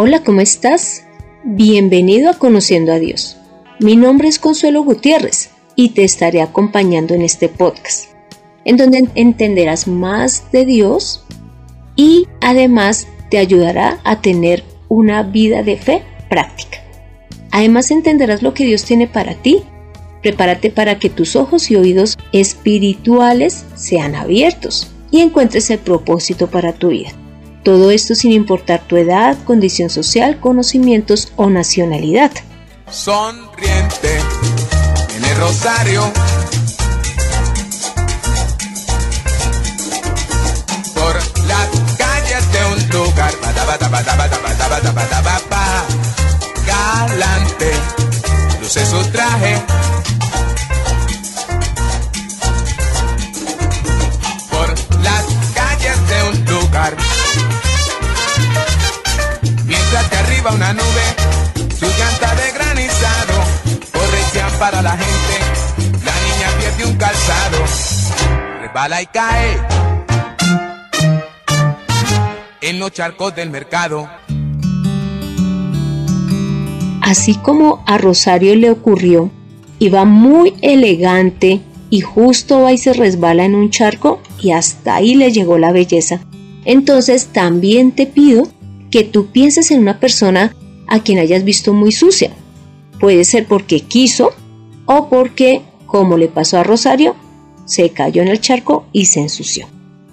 Hola, ¿cómo estás? Bienvenido a Conociendo a Dios. Mi nombre es Consuelo Gutiérrez y te estaré acompañando en este podcast, en donde entenderás más de Dios y además te ayudará a tener una vida de fe práctica. Además entenderás lo que Dios tiene para ti. Prepárate para que tus ojos y oídos espirituales sean abiertos y encuentres el propósito para tu vida. Todo esto sin importar tu edad, condición social, conocimientos o nacionalidad. Sonriente en el rosario. Por las calles de un lugar. Galante, luce su traje. Una nube, su llanta de granizado, corrección para la gente, la niña pierde un calzado, resbala y cae en los charcos del mercado. Así como a Rosario le ocurrió, iba muy elegante y justo va y se resbala en un charco y hasta ahí le llegó la belleza. Entonces también te pido que tú pienses en una persona a quien hayas visto muy sucia. Puede ser porque quiso o porque, como le pasó a Rosario, se cayó en el charco y se ensució.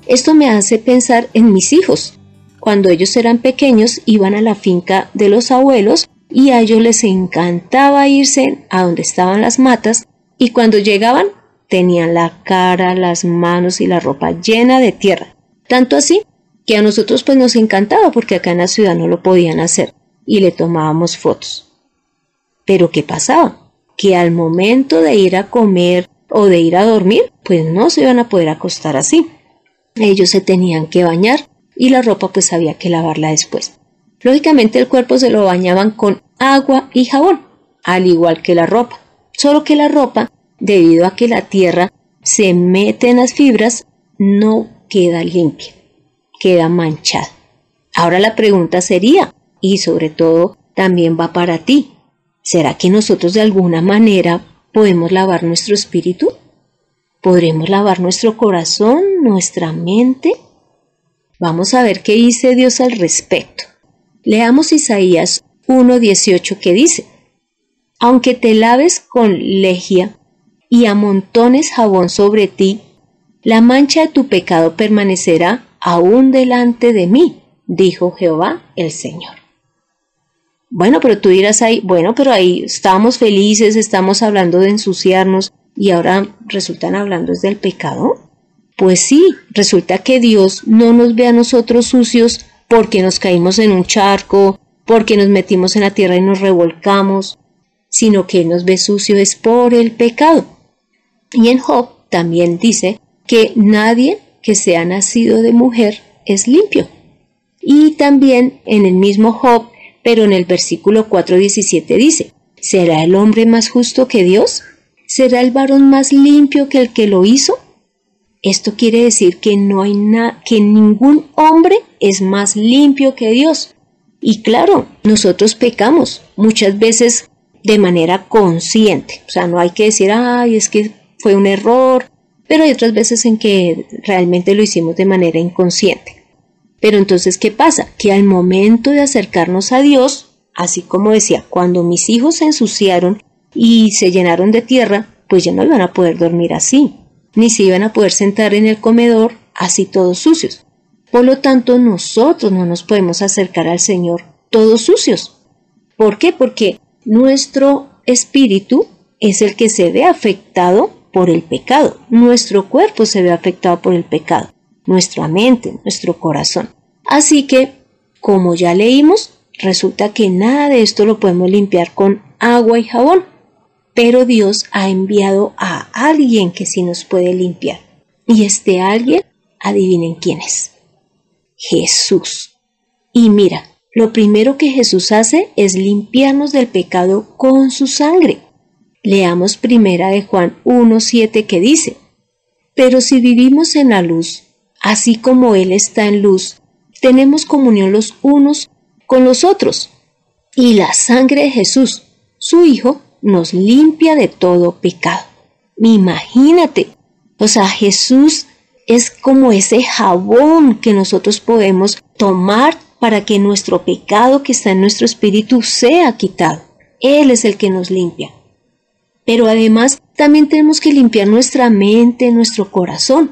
Esto me hace pensar en mis hijos. Cuando ellos eran pequeños iban a la finca de los abuelos y a ellos les encantaba irse a donde estaban las matas y cuando llegaban tenían la cara, las manos y la ropa llena de tierra. Tanto así que a nosotros pues nos encantaba porque acá en la ciudad no lo podían hacer y le tomábamos fotos. Pero ¿qué pasaba? Que al momento de ir a comer o de ir a dormir, pues no se iban a poder acostar así. Ellos se tenían que bañar y la ropa pues había que lavarla después. Lógicamente el cuerpo se lo bañaban con agua y jabón, al igual que la ropa. Solo que la ropa, debido a que la tierra se mete en las fibras, no queda limpia queda manchada. Ahora la pregunta sería, y sobre todo también va para ti, ¿será que nosotros de alguna manera podemos lavar nuestro espíritu? ¿Podremos lavar nuestro corazón, nuestra mente? Vamos a ver qué dice Dios al respecto. Leamos Isaías 1.18 que dice, Aunque te laves con legia y amontones jabón sobre ti, la mancha de tu pecado permanecerá aún delante de mí, dijo Jehová el Señor. Bueno, pero tú dirás ahí, bueno, pero ahí estamos felices, estamos hablando de ensuciarnos y ahora resultan hablando es del pecado. Pues sí, resulta que Dios no nos ve a nosotros sucios porque nos caímos en un charco, porque nos metimos en la tierra y nos revolcamos, sino que nos ve sucio es por el pecado. Y en Job también dice que nadie que sea nacido de mujer es limpio. Y también en el mismo Job, pero en el versículo 4.17 dice, ¿será el hombre más justo que Dios? ¿Será el varón más limpio que el que lo hizo? Esto quiere decir que no hay nada, que ningún hombre es más limpio que Dios. Y claro, nosotros pecamos muchas veces de manera consciente. O sea, no hay que decir, ay, es que fue un error, pero hay otras veces en que realmente lo hicimos de manera inconsciente. Pero entonces, ¿qué pasa? Que al momento de acercarnos a Dios, así como decía, cuando mis hijos se ensuciaron y se llenaron de tierra, pues ya no iban a poder dormir así, ni se iban a poder sentar en el comedor así todos sucios. Por lo tanto, nosotros no nos podemos acercar al Señor todos sucios. ¿Por qué? Porque nuestro espíritu es el que se ve afectado por el pecado. Nuestro cuerpo se ve afectado por el pecado, nuestra mente, nuestro corazón. Así que, como ya leímos, resulta que nada de esto lo podemos limpiar con agua y jabón. Pero Dios ha enviado a alguien que sí nos puede limpiar. Y este alguien, adivinen quién es. Jesús. Y mira, lo primero que Jesús hace es limpiarnos del pecado con su sangre. Leamos primera de Juan 1.7 que dice, Pero si vivimos en la luz, así como Él está en luz, tenemos comunión los unos con los otros. Y la sangre de Jesús, su Hijo, nos limpia de todo pecado. Imagínate, o sea, Jesús es como ese jabón que nosotros podemos tomar para que nuestro pecado que está en nuestro espíritu sea quitado. Él es el que nos limpia. Pero además también tenemos que limpiar nuestra mente, nuestro corazón.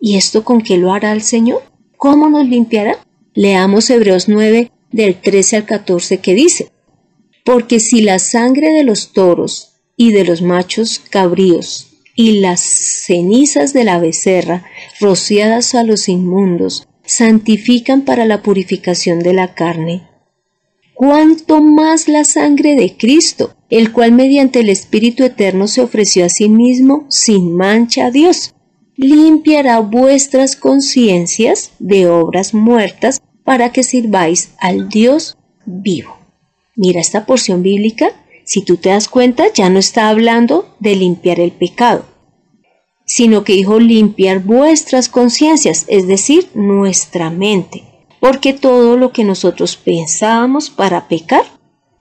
¿Y esto con qué lo hará el Señor? ¿Cómo nos limpiará? Leamos Hebreos 9 del 13 al 14 que dice, Porque si la sangre de los toros y de los machos cabríos y las cenizas de la becerra rociadas a los inmundos santifican para la purificación de la carne, cuánto más la sangre de Cristo, el cual mediante el Espíritu Eterno se ofreció a sí mismo sin mancha a Dios, limpiará vuestras conciencias de obras muertas para que sirváis al Dios vivo. Mira esta porción bíblica, si tú te das cuenta, ya no está hablando de limpiar el pecado, sino que dijo limpiar vuestras conciencias, es decir, nuestra mente porque todo lo que nosotros pensábamos para pecar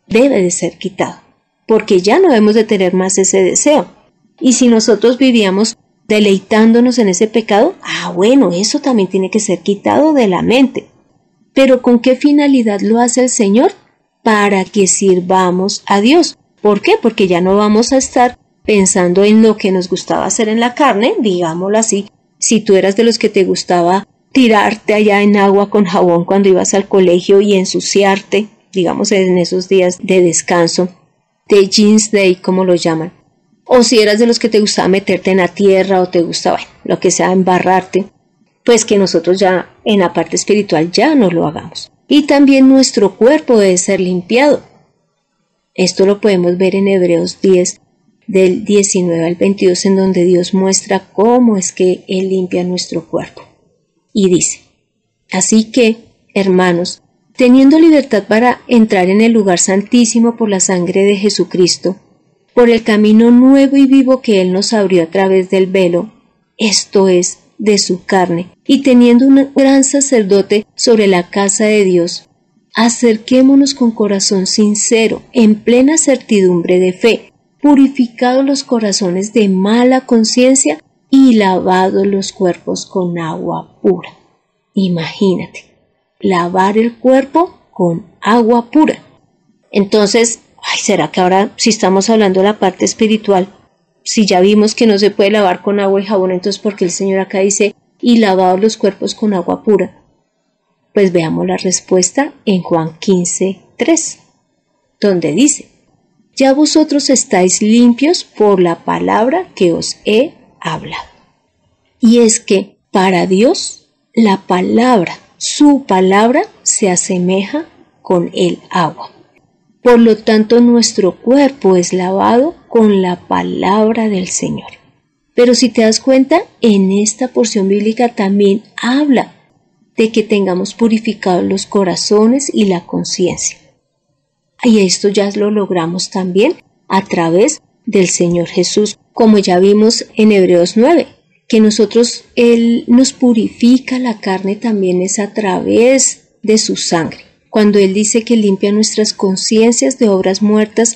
debe de ser quitado, porque ya no debemos de tener más ese deseo. Y si nosotros vivíamos deleitándonos en ese pecado, ah bueno, eso también tiene que ser quitado de la mente. Pero ¿con qué finalidad lo hace el Señor? Para que sirvamos a Dios. ¿Por qué? Porque ya no vamos a estar pensando en lo que nos gustaba hacer en la carne, digámoslo así. Si tú eras de los que te gustaba tirarte allá en agua con jabón cuando ibas al colegio y ensuciarte, digamos en esos días de descanso, de jeans day como lo llaman. O si eras de los que te gustaba meterte en la tierra o te gustaba, lo que sea, embarrarte, pues que nosotros ya en la parte espiritual ya no lo hagamos. Y también nuestro cuerpo debe ser limpiado. Esto lo podemos ver en Hebreos 10, del 19 al 22, en donde Dios muestra cómo es que Él limpia nuestro cuerpo y dice, Así que, hermanos, teniendo libertad para entrar en el lugar santísimo por la sangre de Jesucristo, por el camino nuevo y vivo que Él nos abrió a través del velo, esto es, de su carne, y teniendo un gran sacerdote sobre la casa de Dios, acerquémonos con corazón sincero, en plena certidumbre de fe, purificados los corazones de mala conciencia y lavado los cuerpos con agua pura. Imagínate, lavar el cuerpo con agua pura. Entonces, ay, ¿será que ahora si estamos hablando de la parte espiritual, si ya vimos que no se puede lavar con agua y jabón, entonces porque el Señor acá dice y lavado los cuerpos con agua pura? Pues veamos la respuesta en Juan 15, 3, donde dice, ya vosotros estáis limpios por la palabra que os he habla. Y es que para Dios la palabra, su palabra, se asemeja con el agua. Por lo tanto, nuestro cuerpo es lavado con la palabra del Señor. Pero si te das cuenta, en esta porción bíblica también habla de que tengamos purificados los corazones y la conciencia. Y esto ya lo logramos también a través del Señor Jesús, como ya vimos en Hebreos 9, que nosotros, Él nos purifica la carne también es a través de su sangre. Cuando Él dice que limpia nuestras conciencias de obras muertas,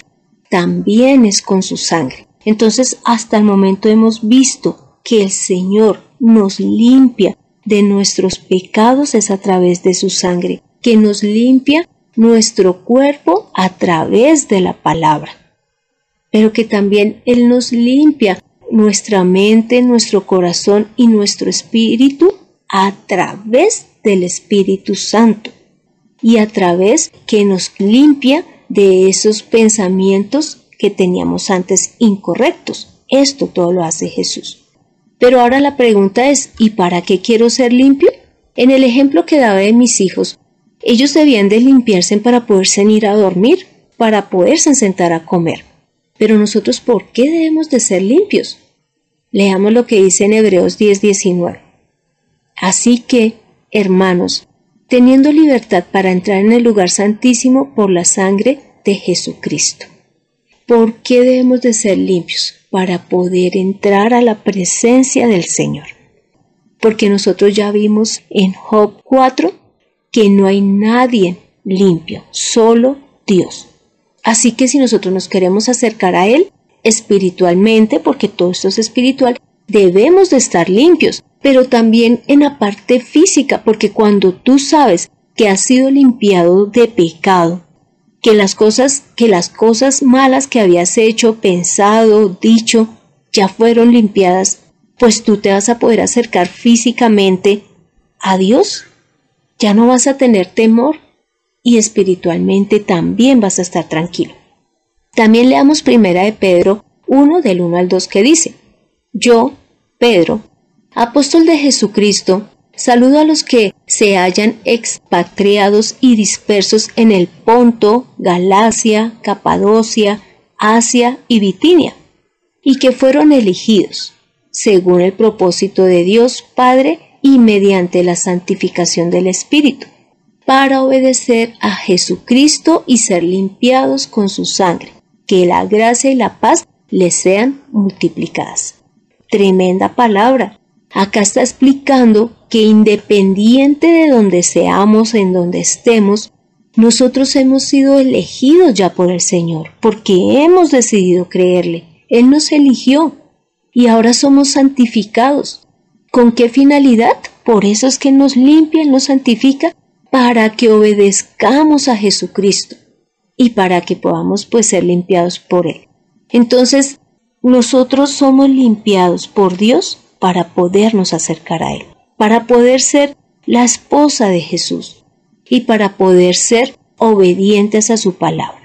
también es con su sangre. Entonces, hasta el momento hemos visto que el Señor nos limpia de nuestros pecados es a través de su sangre, que nos limpia nuestro cuerpo a través de la palabra pero que también Él nos limpia nuestra mente, nuestro corazón y nuestro espíritu a través del Espíritu Santo y a través que nos limpia de esos pensamientos que teníamos antes incorrectos. Esto todo lo hace Jesús. Pero ahora la pregunta es, ¿y para qué quiero ser limpio? En el ejemplo que daba de mis hijos, ellos debían de limpiarse para poderse ir a dormir, para poderse sentar a comer. Pero nosotros, ¿por qué debemos de ser limpios? Leamos lo que dice en Hebreos 10:19. Así que, hermanos, teniendo libertad para entrar en el lugar santísimo por la sangre de Jesucristo. ¿Por qué debemos de ser limpios? Para poder entrar a la presencia del Señor. Porque nosotros ya vimos en Job 4 que no hay nadie limpio, solo Dios. Así que si nosotros nos queremos acercar a Él espiritualmente, porque todo esto es espiritual, debemos de estar limpios, pero también en la parte física, porque cuando tú sabes que has sido limpiado de pecado, que las cosas, que las cosas malas que habías hecho, pensado, dicho, ya fueron limpiadas, pues tú te vas a poder acercar físicamente a Dios. Ya no vas a tener temor y espiritualmente también vas a estar tranquilo. También leamos primera de Pedro 1 del 1 al 2 que dice, Yo, Pedro, apóstol de Jesucristo, saludo a los que se hayan expatriados y dispersos en el Ponto, Galacia, Capadocia, Asia y Bitinia, y que fueron elegidos, según el propósito de Dios Padre y mediante la santificación del Espíritu, para obedecer a Jesucristo y ser limpiados con su sangre, que la gracia y la paz les sean multiplicadas. Tremenda palabra. Acá está explicando que independiente de donde seamos, en donde estemos, nosotros hemos sido elegidos ya por el Señor, porque hemos decidido creerle. Él nos eligió y ahora somos santificados. ¿Con qué finalidad? Por eso es que nos limpia y nos santifica para que obedezcamos a Jesucristo y para que podamos pues ser limpiados por Él. Entonces, nosotros somos limpiados por Dios para podernos acercar a Él para poder ser la esposa de Jesús y para poder ser obedientes a su palabra.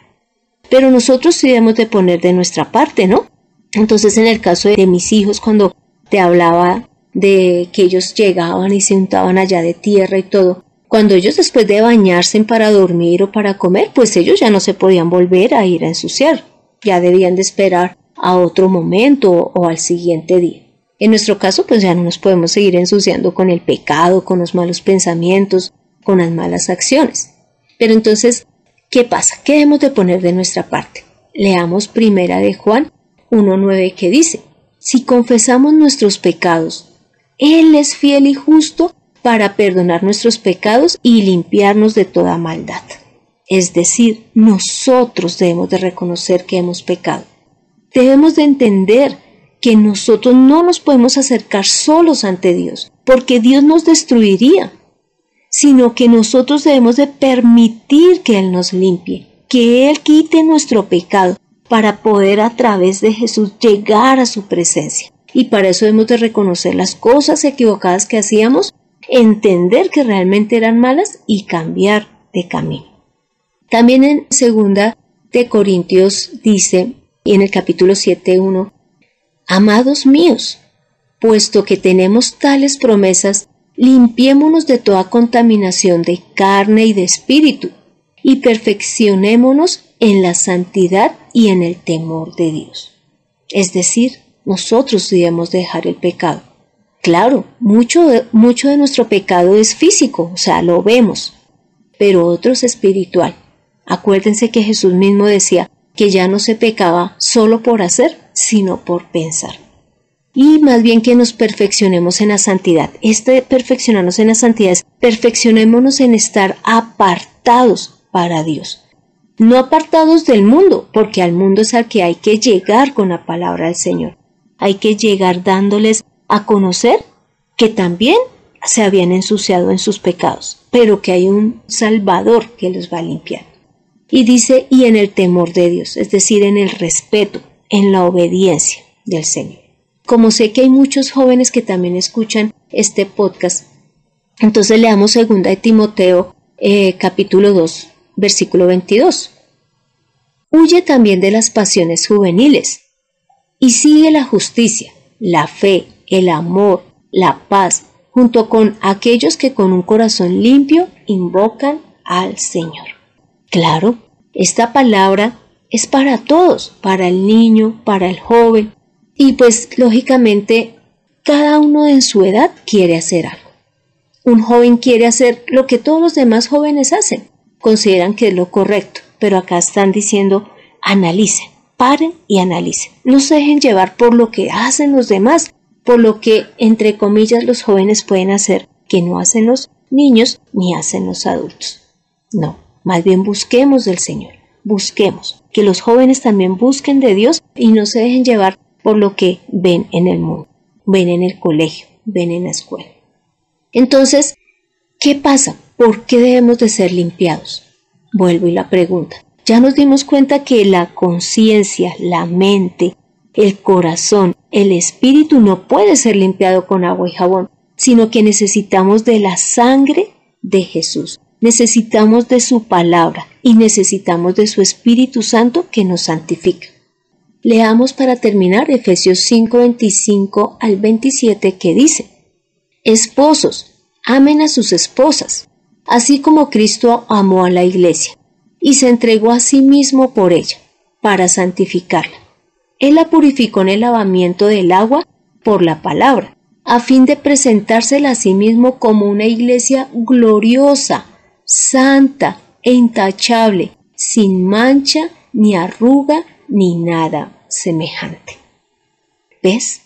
Pero nosotros debemos de poner de nuestra parte, ¿no? Entonces en el caso de mis hijos, cuando te hablaba de que ellos llegaban y se untaban allá de tierra y todo, cuando ellos después de bañarse para dormir o para comer, pues ellos ya no se podían volver a ir a ensuciar, ya debían de esperar a otro momento o al siguiente día. En nuestro caso, pues ya no nos podemos seguir ensuciando con el pecado, con los malos pensamientos, con las malas acciones. Pero entonces, ¿qué pasa? ¿Qué debemos de poner de nuestra parte? Leamos primera de Juan 1.9 que dice, si confesamos nuestros pecados, Él es fiel y justo para perdonar nuestros pecados y limpiarnos de toda maldad. Es decir, nosotros debemos de reconocer que hemos pecado. Debemos de entender que nosotros no nos podemos acercar solos ante Dios, porque Dios nos destruiría, sino que nosotros debemos de permitir que Él nos limpie, que Él quite nuestro pecado, para poder a través de Jesús llegar a su presencia. Y para eso debemos de reconocer las cosas equivocadas que hacíamos, entender que realmente eran malas y cambiar de camino. También en segunda de Corintios dice, y en el capítulo 7.1, Amados míos, puesto que tenemos tales promesas, limpiémonos de toda contaminación de carne y de espíritu, y perfeccionémonos en la santidad y en el temor de Dios. Es decir, nosotros debemos dejar el pecado. Claro, mucho de, mucho de nuestro pecado es físico, o sea, lo vemos, pero otro es espiritual. Acuérdense que Jesús mismo decía que ya no se pecaba solo por hacer, sino por pensar. Y más bien que nos perfeccionemos en la santidad. Este perfeccionarnos en la santidad es perfeccionémonos en estar apartados para Dios. No apartados del mundo, porque al mundo es al que hay que llegar con la palabra del Señor. Hay que llegar dándoles a conocer que también se habían ensuciado en sus pecados, pero que hay un Salvador que los va a limpiar. Y dice, y en el temor de Dios, es decir, en el respeto, en la obediencia del Señor. Como sé que hay muchos jóvenes que también escuchan este podcast, entonces leamos segunda de Timoteo eh, capítulo 2, versículo 22. Huye también de las pasiones juveniles y sigue la justicia, la fe, el amor, la paz, junto con aquellos que con un corazón limpio invocan al Señor. Claro, esta palabra es para todos, para el niño, para el joven. Y pues lógicamente cada uno en su edad quiere hacer algo. Un joven quiere hacer lo que todos los demás jóvenes hacen, consideran que es lo correcto, pero acá están diciendo analicen, paren y analicen. No se dejen llevar por lo que hacen los demás, por lo que entre comillas los jóvenes pueden hacer que no hacen los niños ni hacen los adultos. No, Más bien busquemos del Señor, busquemos, que los jóvenes también busquen de Dios y no se dejen llevar por lo que ven en el mundo, ven en el colegio, ven en la escuela. Entonces, ¿qué pasa? ¿Por qué debemos de ser limpiados? Vuelvo y la pregunta. Ya nos dimos cuenta que la conciencia, la mente, el corazón, el espíritu no puede ser limpiado con agua y jabón, sino que necesitamos de la sangre de Jesús. Necesitamos de su palabra y necesitamos de su Espíritu Santo que nos santifica. Leamos para terminar Efesios 5:25 al 27 que dice, Esposos, amen a sus esposas, así como Cristo amó a la iglesia y se entregó a sí mismo por ella, para santificarla. Él la purificó en el lavamiento del agua por la palabra, a fin de presentársela a sí mismo como una iglesia gloriosa, santa e intachable, sin mancha, ni arruga, ni nada semejante. ¿Ves?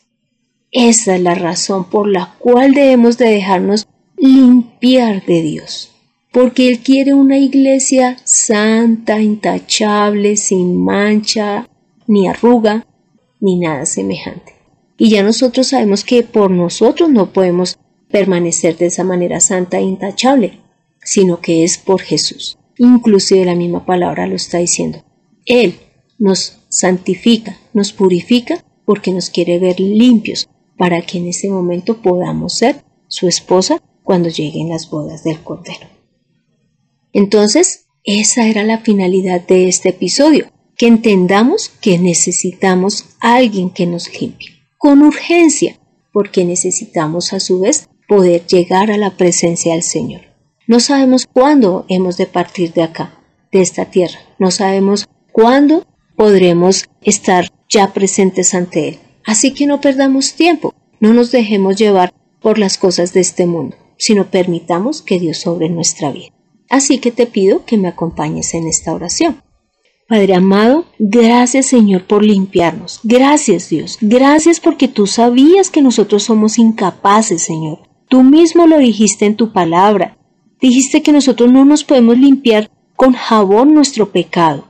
Esa es la razón por la cual debemos de dejarnos limpiar de Dios, porque Él quiere una iglesia santa, intachable, sin mancha, ni arruga, ni nada semejante. Y ya nosotros sabemos que por nosotros no podemos permanecer de esa manera santa e intachable, sino que es por Jesús. Inclusive la misma palabra lo está diciendo. Él nos santifica, nos purifica porque nos quiere ver limpios para que en ese momento podamos ser su esposa cuando lleguen las bodas del Cordero. Entonces, esa era la finalidad de este episodio, que entendamos que necesitamos a alguien que nos limpie, con urgencia, porque necesitamos a su vez poder llegar a la presencia del Señor. No sabemos cuándo hemos de partir de acá, de esta tierra. No sabemos cuándo podremos estar ya presentes ante Él. Así que no perdamos tiempo, no nos dejemos llevar por las cosas de este mundo, sino permitamos que Dios sobre nuestra vida. Así que te pido que me acompañes en esta oración. Padre amado, gracias Señor por limpiarnos. Gracias Dios. Gracias porque tú sabías que nosotros somos incapaces, Señor. Tú mismo lo dijiste en tu palabra. Dijiste que nosotros no nos podemos limpiar con jabón nuestro pecado.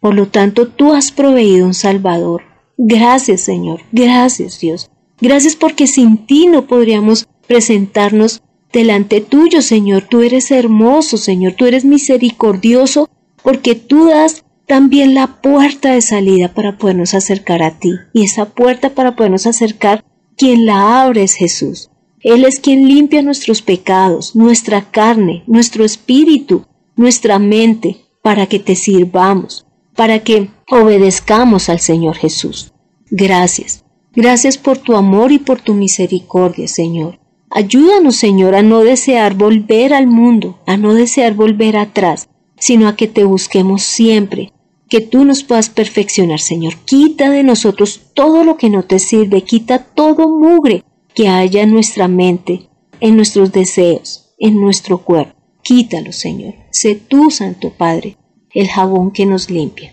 Por lo tanto, tú has proveído un Salvador. Gracias, Señor. Gracias, Dios. Gracias porque sin ti no podríamos presentarnos delante tuyo, Señor. Tú eres hermoso, Señor. Tú eres misericordioso porque tú das también la puerta de salida para podernos acercar a ti. Y esa puerta para podernos acercar, quien la abre es Jesús. Él es quien limpia nuestros pecados, nuestra carne, nuestro espíritu, nuestra mente, para que te sirvamos, para que obedezcamos al Señor Jesús. Gracias. Gracias por tu amor y por tu misericordia, Señor. Ayúdanos, Señor, a no desear volver al mundo, a no desear volver atrás, sino a que te busquemos siempre, que tú nos puedas perfeccionar, Señor. Quita de nosotros todo lo que no te sirve, quita todo mugre, que haya en nuestra mente, en nuestros deseos, en nuestro cuerpo. Quítalo, Señor. Sé tú, Santo Padre, el jabón que nos limpia.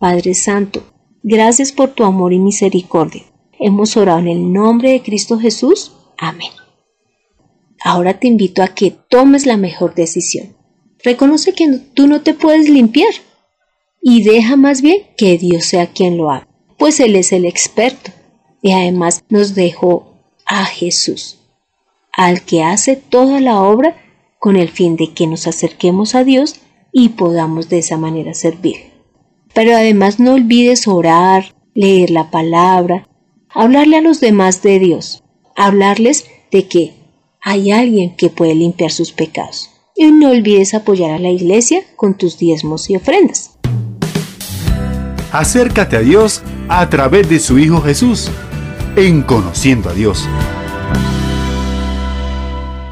Padre Santo, gracias por tu amor y misericordia. Hemos orado en el nombre de Cristo Jesús. Amén. Ahora te invito a que tomes la mejor decisión. Reconoce que tú no te puedes limpiar y deja más bien que Dios sea quien lo haga, pues Él es el experto y además nos dejó a Jesús, al que hace toda la obra con el fin de que nos acerquemos a Dios y podamos de esa manera servir. Pero además no olvides orar, leer la palabra, hablarle a los demás de Dios, hablarles de que hay alguien que puede limpiar sus pecados. Y no olvides apoyar a la iglesia con tus diezmos y ofrendas. Acércate a Dios a través de su Hijo Jesús en Conociendo a Dios.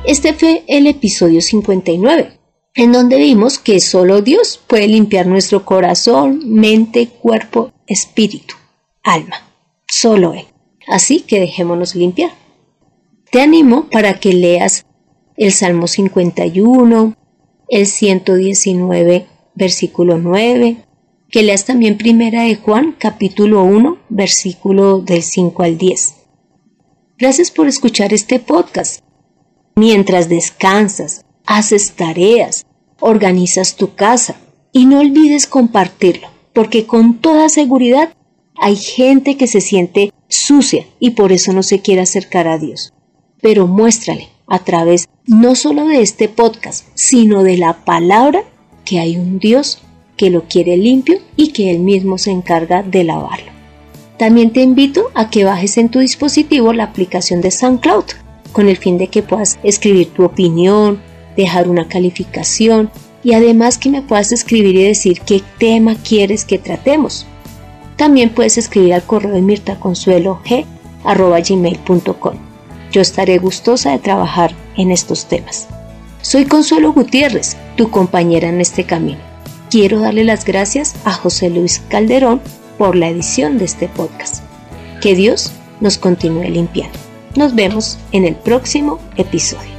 Este fue el episodio 59, en donde vimos que solo Dios puede limpiar nuestro corazón, mente, cuerpo, espíritu, alma. Solo Él. Así que dejémonos limpiar. Te animo para que leas el Salmo 51, el 119, versículo 9, que leas también Primera de Juan, capítulo 1, versículo del 5 al 10. Gracias por escuchar este podcast. Mientras descansas, haces tareas, organizas tu casa y no olvides compartirlo, porque con toda seguridad hay gente que se siente sucia y por eso no se quiere acercar a Dios. Pero muéstrale a través no solo de este podcast, sino de la palabra que hay un Dios que lo quiere limpio y que Él mismo se encarga de lavarlo. También te invito a que bajes en tu dispositivo la aplicación de SoundCloud con el fin de que puedas escribir tu opinión, dejar una calificación y además que me puedas escribir y decir qué tema quieres que tratemos. También puedes escribir al correo de mirtaconsuelog.gmail.com. Yo estaré gustosa de trabajar en estos temas. Soy Consuelo Gutiérrez, tu compañera en este camino. Quiero darle las gracias a José Luis Calderón por la edición de este podcast. Que Dios nos continúe limpiando. Nos vemos en el próximo episodio.